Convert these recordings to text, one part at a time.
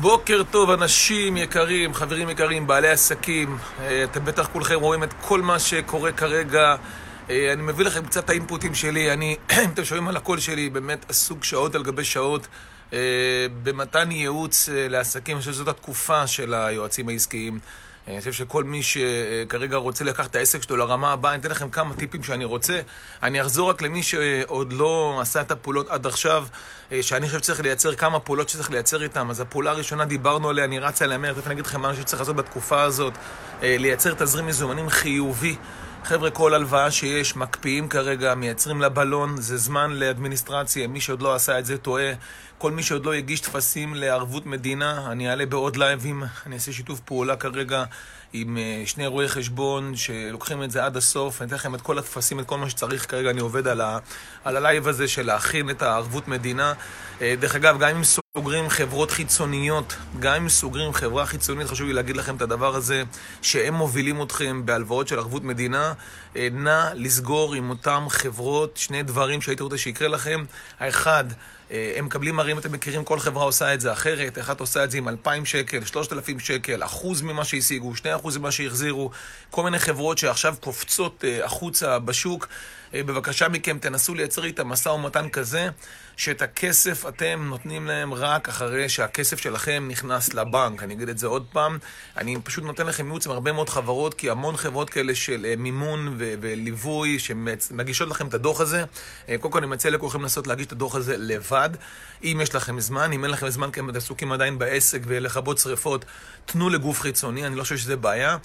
בוקר טוב, אנשים יקרים, חברים יקרים, בעלי עסקים. אה, אתם בטח כולכם רואים את כל מה שקורה כרגע. אה, אני מביא לכם קצת האינפוטים שלי. אני, אם אתם שומעים על הקול שלי, באמת עסוק שעות על גבי שעות אה, במתן ייעוץ לעסקים. אני חושב שזאת התקופה של היועצים העסקיים. אני חושב שכל מי שכרגע רוצה לקחת את העסק שלו לרמה הבאה, אני אתן לכם כמה טיפים שאני רוצה. אני אחזור רק למי שעוד לא עשה את הפעולות עד עכשיו, שאני חושב שצריך לייצר כמה פעולות שצריך לייצר איתן. אז הפעולה הראשונה, דיברנו עליה, אני רץ עליה מהר, תכף אני אגיד לכם מה שצריך לעשות בתקופה הזאת. לייצר תזרים מזומנים חיובי. חבר'ה, כל הלוואה שיש, מקפיאים כרגע, מייצרים לה בלון, זה זמן לאדמיניסטרציה, מי שעוד לא עשה את זה טועה. כל מי שעוד לא הגיש טפסים לערבות מדינה, אני אעלה בעוד לייבים, אני אעשה שיתוף פעולה כרגע עם אה, שני רואי חשבון שלוקחים את זה עד הסוף, אני אתן לכם את כל הטפסים, את כל מה שצריך. כרגע, אני עובד על, ה, על ה live הזה של להכין את הערבות מדינה. אה, דרך אגב, גם אם סוגרים חברות חיצוניות, גם אם סוגרים חברה חיצונית, חשוב לי להגיד לכם את הדבר הזה, שהם מובילים אתכם בהלוואות של ערבות מדינה, אה, נא לסגור עם אותם חברות. שני דברים שהייתי רוצה שיקרה לכם. האחד, הם מקבלים הרי, אם אתם מכירים, כל חברה עושה את זה אחרת. אחת עושה את זה עם 2,000 שקל, 3,000 שקל, אחוז ממה שהשיגו, 2% ממה שהחזירו. כל מיני חברות שעכשיו קופצות אה, החוצה בשוק. אה, בבקשה מכם, תנסו לייצר איתם משא ומתן כזה, שאת הכסף אתם נותנים להם רק אחרי שהכסף שלכם נכנס לבנק. אני אגיד את זה עוד פעם. אני פשוט נותן לכם ייעוץ עם הרבה מאוד חברות, כי המון חברות כאלה של מימון ו- וליווי, שמגישות לכם את הדוח הזה. קודם כל אני מציע לכולכם לנסות להגיש את הדוח הזה. לבד. אם יש לכם זמן, אם אין לכם זמן כי אתם עסוקים עדיין בעסק ולכבות שריפות, תנו לגוף חיצוני, אני לא חושב שזה בעיה.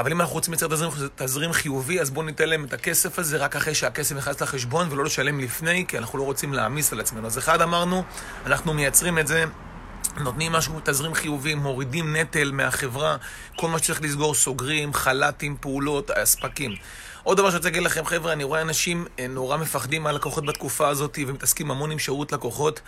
אבל אם אנחנו רוצים לייצר תזרים, תזרים חיובי, אז בואו ניתן להם את הכסף הזה רק אחרי שהכסף נכנס לחשבון ולא לשלם לפני, כי אנחנו לא רוצים להעמיס על עצמנו. אז אחד אמרנו, אנחנו מייצרים את זה. נותנים משהו, תזרים חיובי, מורידים נטל מהחברה, כל מה שצריך לסגור, סוגרים, חל"תים, פעולות, אספקים. עוד דבר שאני רוצה להגיד לכם, חבר'ה, אני רואה אנשים אה, נורא מפחדים מהלקוחות בתקופה הזאת ומתעסקים המון עם שירות לקוחות.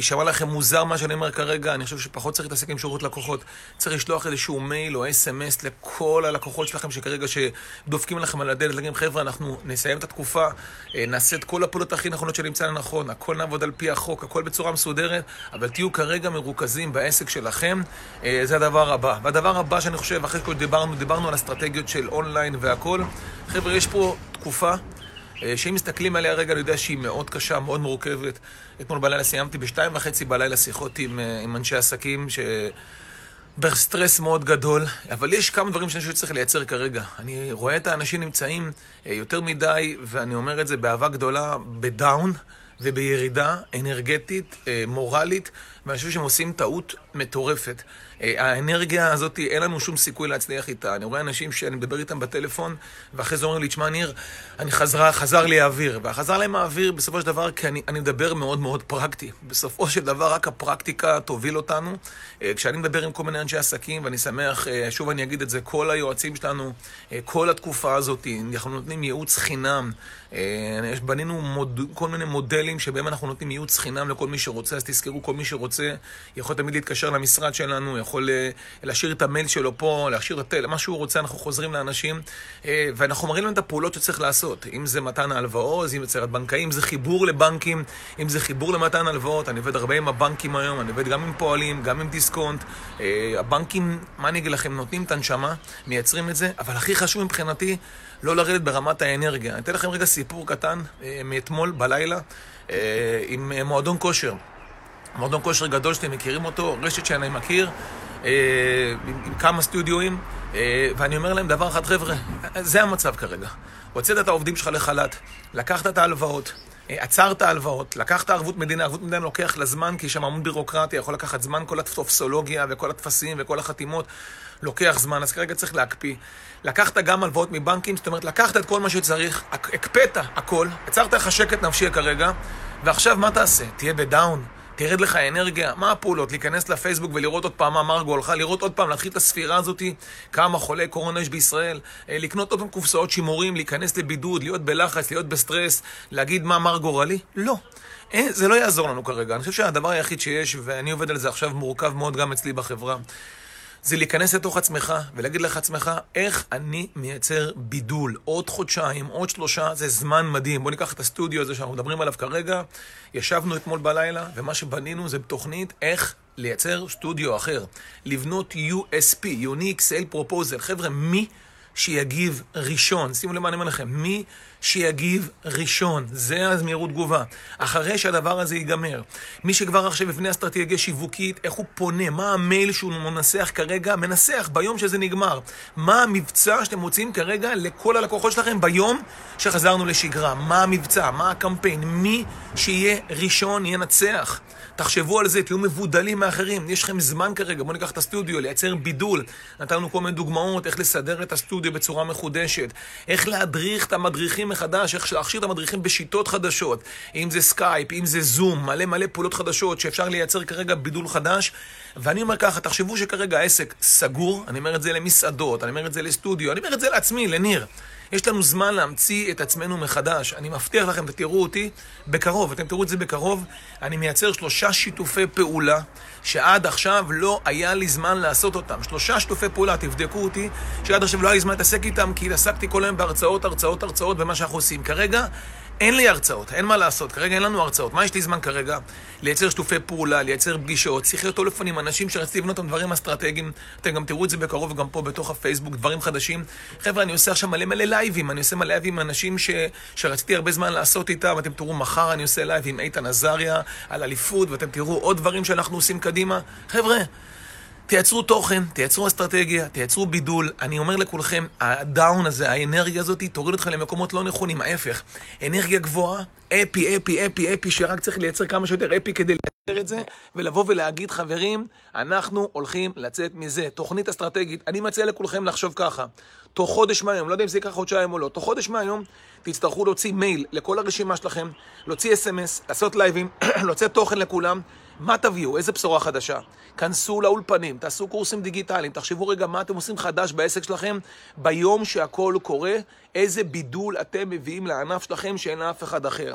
יישמע לכם מוזר מה שאני אומר כרגע, אני חושב שפחות צריך להתעסק עם שירות לקוחות. צריך לשלוח איזשהו מייל או אס.אם.אס לכל הלקוחות שלכם שכרגע שדופקים לכם על הדלת, להגיד, חבר'ה, אנחנו נסיים את התקופה, אה, נעשה את כל הפעולות הכי נכונות שנמצא לנכון, הכל נעבוד על פי החוק, הכל בצורה מסודרת, אבל תהיו כרגע מרוכזים בעסק שלכם, אה, זה הדבר הבא. והדבר הבא שאני חושב, אחרי שכל דיברנו, דיברנו על אסטרטגיות של אונליין והכל. חבר'ה, יש פה תקופה שאם מסתכלים עליה רגע, אני יודע שהיא מאוד קשה, מאוד מורכבת. אתמול בלילה סיימתי בשתיים וחצי בלילה שיחות עם, אה, עם אנשי עסקים, ש... בסטרס מאוד גדול, אבל יש כמה דברים שאני חושב שצריך לייצר כרגע. אני רואה את האנשים נמצאים אה, יותר מדי, ואני אומר את זה באהבה גדולה, ב down ובירידה אנרגטית, מורלית, ואני חושב שהם עושים טעות מטורפת. האנרגיה הזאת, אין לנו שום סיכוי להצליח איתה. אני רואה אנשים שאני מדבר איתם בטלפון, ואחרי זה אומרים לי, תשמע, ניר, אני חזר, חזר לי האוויר. וחזר להם האוויר בסופו של דבר, כי אני, אני מדבר מאוד מאוד פרקטי. בסופו של דבר, רק הפרקטיקה תוביל אותנו. אה, כשאני מדבר עם כל מיני אנשי עסקים, ואני שמח, אה, שוב אני אגיד את זה, כל היועצים שלנו, אה, כל התקופה הזאת, אנחנו נותנים ייעוץ חינם. בנינו מוד, כל מיני מודלים שבהם אנחנו נותנים ייעוץ חינם לכל מי שרוצה, אז תזכרו, כל מי שרוצה יכול תמיד להתקשר למשרד שלנו, יכול אה, להשאיר את המייל שלו פה, להשאיר את מה שהוא רוצה, אנחנו חוזרים לאנשים, אה, ואנחנו מראים להם את הפעולות שצריך לעשות. אם זה מתן ההלוואות, אם זה יצירת בנקאים, אם זה חיבור לבנקים, אם זה חיבור למתן הלוואות. אני עובד הרבה עם הבנקים היום, אני עובד גם עם פועלים, גם עם דיסקונט. אה, הבנקים, מה אני אגיד לכם, נותנים את הנשמה, מייצרים את זה, אבל הכי חשוב מבחינתי, לא לרדת ברמת האנרגיה. אני אתן לכם רגע סיפור קטן מאתמול בלילה עם מועדון כושר. מועדון כושר גדול שאתם מכירים אותו, רשת שאני מכיר, אה, עם, עם כמה סטודיואים, אה, ואני אומר להם דבר אחד, חבר'ה, זה המצב כרגע. הוצאת את העובדים שלך לחל"ת, לקחת את ההלוואות, אה, עצרת הלוואות, לקחת ערבות מדינה, ערבות מדינה לוקח לה זמן, כי יש שם המון בירוקרטיה, יכול לקחת זמן, כל הטופסולוגיה וכל הטפסים וכל החתימות, לוקח זמן, אז כרגע צריך להקפיא. לקחת גם הלוואות מבנקים, זאת אומרת, לקחת את כל מה שצריך, הקפאת הכל, עצרת לך שקט נפשי כרגע, ועכשיו מה תעשה? תהיה ב down. תרד לך אנרגיה, מה הפעולות? להיכנס לפייסבוק ולראות עוד פעם מה מרגו הלכה, לראות עוד פעם, להתחיל את הספירה הזאתי, כמה חולי קורונה יש בישראל, אה, לקנות עוד פעם קופסאות שימורים, להיכנס לבידוד, להיות בלחץ, להיות בסטרס, להגיד מה מר גורלי? לא. אין, אה, זה לא יעזור לנו כרגע. אני חושב שהדבר היחיד שיש, ואני עובד על זה עכשיו, מורכב מאוד גם אצלי בחברה, זה להיכנס לתוך עצמך ולהגיד לך עצמך, איך אני מייצר בידול. עוד חודשיים, עוד שלושה, זה זמן מדהים. בואו ניקח את הסטודיו הזה שאנחנו מדברים עליו כרגע. ישבנו אתמול בלילה, ומה שבנינו זה תוכנית איך לייצר סטודיו אחר. לבנות USP, Unique Sale Proposal. חבר'ה, מי שיגיב ראשון, שימו לב מה אני אומר לכם, מי שיגיב ראשון, זה המהירות תגובה. אחרי שהדבר הזה ייגמר, מי שכבר עכשיו בפני אסטרטגיה שיווקית, איך הוא פונה, מה המייל שהוא מנסח כרגע, מנסח ביום שזה נגמר. מה המבצע שאתם מוצאים כרגע לכל הלקוחות שלכם ביום שחזרנו לשגרה. מה המבצע, מה הקמפיין, מי שיהיה ראשון ינצח. תחשבו על זה, תהיו מבודלים מאחרים. יש לכם זמן כרגע, בואו ניקח את הסטודיו, לייצר בידול. נתנו כל מיני דוגמאות איך לסדר את הסטודיו בצורה מחודשת, איך להדריך את המדריכים מחדש, איך להכשיר את המדריכים בשיטות חדשות, אם זה סקייפ, אם זה זום, מלא מלא פעולות חדשות שאפשר לייצר כרגע בידול חדש. ואני אומר ככה, תחשבו שכרגע העסק סגור, אני אומר את זה למסעדות, אני אומר את זה לסטודיו, אני אומר את זה לעצמי, לניר. יש לנו זמן להמציא את עצמנו מחדש. אני מבטיח לכם, תראו אותי בקרוב, אתם תראו את זה בקרוב. אני מייצר שלושה שיתופי פעולה שעד עכשיו לא היה לי זמן לעשות אותם. שלושה שיתופי פעולה, תבדקו אותי, שעד עכשיו לא היה לי זמן להתעסק איתם, כי התעסקתי כל היום בהרצאות, הרצאות, הרצאות, ומה שאנחנו עושים. כרגע אין לי הרצאות, אין מה לעשות, כרגע אין לנו הרצאות. מה יש לי זמן כרגע? לייצר שיתופי פעולה, לייצר פגישות, שיחי טלפונים, אנשים שרציתי לבנות אותם דברים אסטרטגיים. אתם גם תראו את זה בקרוב, גם פה בתוך הפייסבוק, דברים חדשים. חבר'ה, אני עושה עכשיו מלא מלא לייבים, אני עושה מלא לייבים עם אנשים ש... שרציתי הרבה זמן לעשות איתם. אתם תראו, מחר אני עושה לייב עם איתן עזריה על אליפות, ואתם תראו עוד דברים שאנחנו עושים קדימה. חבר'ה, תייצרו תוכן, תייצרו אסטרטגיה, תייצרו בידול. אני אומר לכולכם, ה down הזה, האנרגיה הזאת, תוריד אתכם למקומות לא נכונים, ההפך. אנרגיה גבוהה, happy, happy, happy, happy, שרק צריך לייצר כמה שיותר happy כדי לייצר את זה, ולבוא ולהגיד, חברים, אנחנו הולכים לצאת מזה. תוכנית אסטרטגית, אני מציע לכולכם לחשוב ככה. תוך חודש מהיום, לא יודע אם זה ייקח חודשיים או לא, תוך חודש מהיום תצטרכו להוציא מייל לכל הרשימה שלכם, להוציא אס.אם.אס, לעשות לייבים, להוציא תוכן לכולם. מה תביאו? איזה בשורה חדשה? כנסו לאולפנים, תעשו קורסים דיגיטליים, תחשבו רגע מה אתם עושים חדש בעסק שלכם ביום שהכל קורה, איזה בידול אתם מביאים לענף שלכם שאין לאף אחד אחר.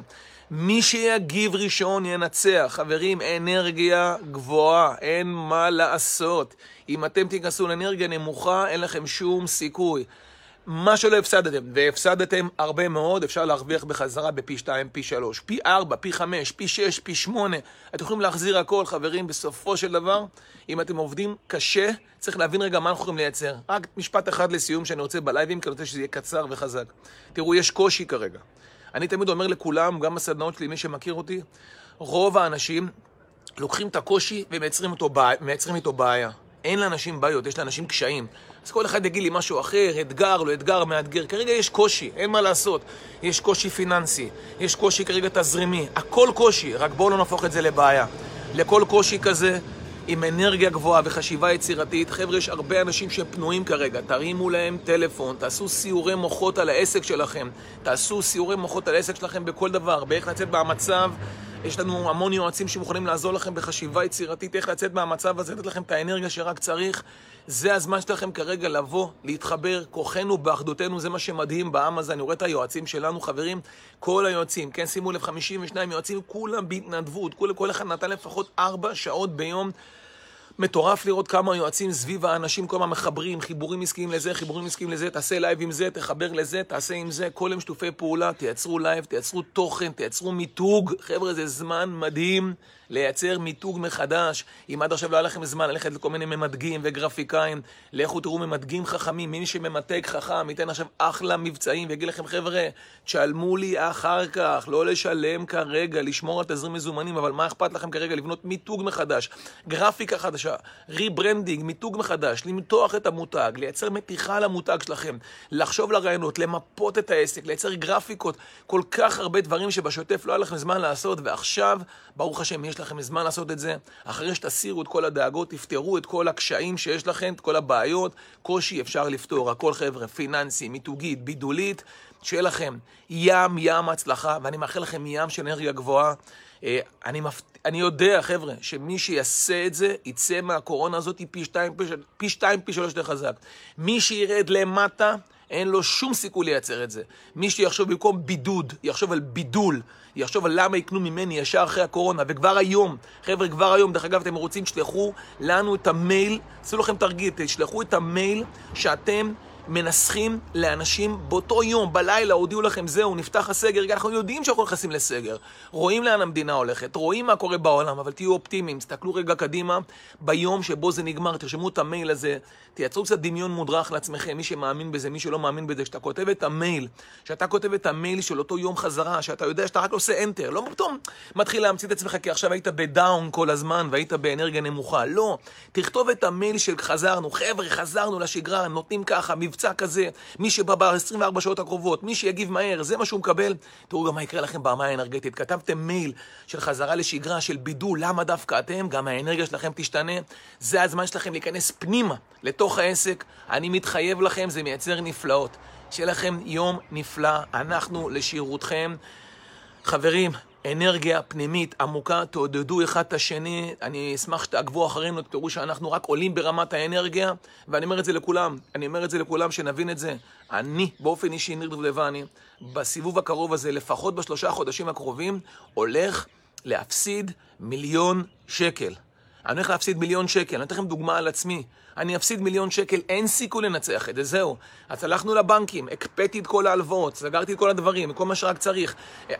מי שיגיב ראשון ינצח. חברים, אנרגיה גבוהה, אין מה לעשות. אם אתם תיכנסו לאנרגיה נמוכה, אין לכם שום סיכוי. מה שלא הפסדתם, והפסדתם הרבה מאוד, אפשר להרוויח בחזרה בפי 2, פי 3, פי 4, פי 5, פי 6, פי 8. אתם יכולים להחזיר הכל, חברים, בסופו של דבר, אם אתם עובדים קשה, צריך להבין רגע מה אנחנו יכולים לייצר. רק משפט אחד לסיום שאני רוצה בלייבים, כי אני רוצה שזה יהיה קצר וחזק. תראו, יש קושי כרגע. אני תמיד אומר לכולם, גם בסדנאות שלי, מי שמכיר אותי, רוב האנשים לוקחים את הקושי ומייצרים איתו, בעיה. אין לאנשים בעיות, יש לאנשים קשיים. אז כל אחד יגיד לי משהו אחר, אתגר, לא אתגר, מאתגר. כרגע יש קושי, אין מה לעשות. יש קושי פיננסי, יש קושי כרגע תזרימי, הכל קושי, רק בואו לא נהפוך את זה לבעיה. לכל קושי כזה, עם אנרגיה גבוהה וחשיבה יצירתית, חבר'ה, יש הרבה אנשים שפנויים כרגע, תרימו להם טלפון, תעשו סיורי מוחות על העסק שלכם, תעשו סיורי מוחות על העסק שלכם בכל דבר, באיך לצאת מהמצב יש לנו המון יועצים שמוכנים לעזור לכם בחשיבה יצירתית, איך לצאת מהמצב הזה, לתת לכם את האנרגיה שרק צריך. זה הזמן שלכם כרגע לבוא, להתחבר, כוחנו באחדותנו, זה מה שמדהים בעם הזה. אני רואה את היועצים שלנו, חברים, כל היועצים, כן, שימו לב, 52 יועצים, כולם בהתנדבות, כל, אחד נתן לפחות 4 שעות ביום. מטורף לראות כמה יועצים סביב האנשים כל הזמן מחברים, חיבורים עסקיים לזה, חיבורים עסקיים לזה, תעשה לייב עם זה, תחבר לזה, תעשה עם זה, כל יום שותפי פעולה, תייצרו לייב, תייצרו תוכן, תייצרו מיתוג. חבר'ה, זה זמן מדהים לייצר מיתוג מחדש. אם עד עכשיו לא היה לכם זמן ללכת לכל מיני ממתגים וגרפיקאים, לכו תראו ממתגים חכמים, מי שממתג חכם ייתן עכשיו אחלה מבצעים ויגיד לכם, חבר'ה, תשלמו לי אחר כך, לא לשלם כרגע, לשמור על תזרים מזומנים, אבל מה אכפת לכם כרגע? לבנות מיתוג מחדש, גרפיקה חדשה, rebranding, מיתוג מחדש, למתוח את המותג, לייצר מתיחה למותג שלכם, לחשוב לרעיונות, למפות את העסק, לייצר גרפיקות, כל כך הרבה דברים שבשוטף לא היה לכם זמן לעשות, ועכשיו, ברוך השם, יש לכם זמן לעשות את זה. אחרי שתסירו את כל הדאגות, תפתרו את כל הקשיים שיש לכם, את כל הבעיות. קושי אפשר לפתור, הכל חבר'ה, פיננסי, מיתוגית, בידולית. שיהיה לכם ים ים הצלחה, ואני מאחל לכם ים של אנרגיה גבוהה. אה, אני, מפ... אני יודע, חבר'ה, שמי שיעשה את זה, יצא מהקורונה הזאת פי שתיים, פי, פי שתיים, פי שלוש יותר חזק. מי שירד למטה, אין לו שום סיכוי לייצר את זה. מי שיחשוב במקום בידוד, יחשוב על בידול, יחשוב על למה יקנו ממני ישר אחרי הקורונה, וכבר היום, חבר'ה, כבר היום, דרך אגב, אתם רוצים, תשלחו לנו את המייל, עשו לכם תרגיל, תשלחו את המייל שאתם מנסחים לאנשים באותו יום, בלילה, הודיעו לכם, זהו, נפתח הסגר, אנחנו יודעים שאנחנו נכנסים לסגר. רואים לאן המדינה הולכת, רואים מה קורה בעולם, אבל תהיו אופטימיים, תסתכלו רגע קדימה, ביום שבו זה נגמר, תרשמו את המייל הזה, תייצרו קצת דמיון מודרך לעצמכם, מי שמאמין בזה, מי שלא מאמין בזה, שאתה כותב את המייל, שאתה כותב את המייל של אותו יום חזרה, שאתה יודע שאתה רק עושה enter, לא פתאום מתחיל להמציא את עצמך כי עכשיו היית ב down כל הזמן והיית באנרגיה נמוכה, לא. תכתוב את המייל של חזרנו, חבר'ה, חזרנו לשגרה, נותנים ככה, מבצע כזה, מי שבא ב-24 שעות הקרובות, מי שיגיב מהר, זה מה שהוא מקבל. תראו גם מה יקרה לכם ברמה האנרגטית. כתבתם מייל של חזרה לשגרה, של בידול, למה דווקא אתם? גם האנרגיה שלכם תשתנה. זה הזמן שלכם להיכנס פנימה, לתוך העסק. אני מתחייב לכם, זה מייצר נפלאות. שיהיה לכם יום נפלא, אנחנו לשירותכם. חברים, אנרגיה פנימית עמוקה, תעודדו אחד את השני, אני אשמח שתעקבו אחרינו, תראו שאנחנו רק עולים ברמת האנרגיה, ואני אומר את זה לכולם, אני אומר את זה לכולם, שנבין את זה. אני, באופן אישי, ניר דובדבני, בסיבוב הקרוב הזה, לפחות בשלושה חודשים הקרובים, הולך להפסיד מיליון שקל. אני הולך להפסיד מיליון שקל, אני אתן לכם דוגמה על עצמי. אני אפסיד מיליון שקל, אין סיכוי לנצח את זה, זהו. אז הלכנו לבנקים, הקפאתי את כל ההלוואות, סגרתי את כל הדברים, כל מה שרק צריך.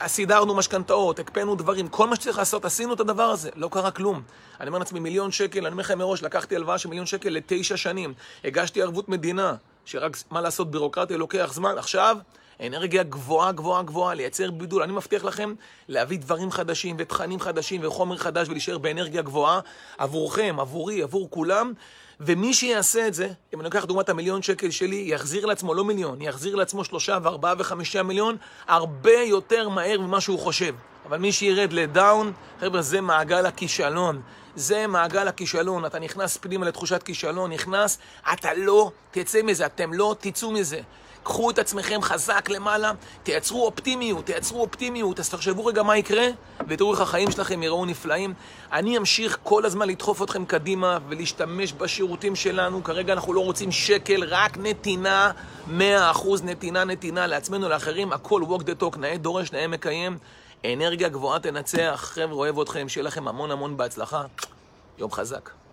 סידרנו משכנתאות, הקפאנו דברים, כל מה שצריך לעשות, עשינו את הדבר הזה, לא קרה כלום. אני אומר לעצמי, מיליון שקל, אני אומר לכם מראש, לקחתי הלוואה של מיליון שקל לתשע שנים, הגשתי ערבות מדינה, שרק, מה לעשות, בירוקרטיה לוקח זמן, עכשיו... אנרגיה גבוהה, גבוהה, גבוהה, לייצר בידול. אני מבטיח לכם להביא דברים חדשים ותכנים חדשים וחומר חדש ולהישאר באנרגיה גבוהה עבורכם, עבורי, עבור כולם. ומי שיעשה את זה, אם אני לוקח דוגמת המיליון שקל שלי, יחזיר לעצמו לא מיליון, יחזיר לעצמו שלושה וארבעה וחמישה מיליון הרבה יותר מהר ממה שהוא חושב. אבל מי שירד לדאון, חבר'ה, זה מעגל הכישלון. זה מעגל הכישלון. אתה נכנס פנימה לתחושת כישלון, נכנס, אתה לא תצא מזה, אתם לא תצאו מזה. קחו את עצמכם חזק למעלה, תייצרו אופטימיות, תייצרו אופטימיות, אז תחשבו רגע מה יקרה, ותראו איך החיים שלכם יראו נפלאים. אני אמשיך כל הזמן לדחוף אתכם קדימה ולהשתמש בשירותים שלנו. כרגע אנחנו לא רוצים שקל, רק נתינה, 100% נתינה, נתינה לעצמנו, לאחרים, הכל walk the talk, נאה דורש, נאה מקיים. אנרגיה גבוהה תנצח. חבר'ה, אוהב אתכם, שיהיה לכם המון המון בהצלחה. יום חזק.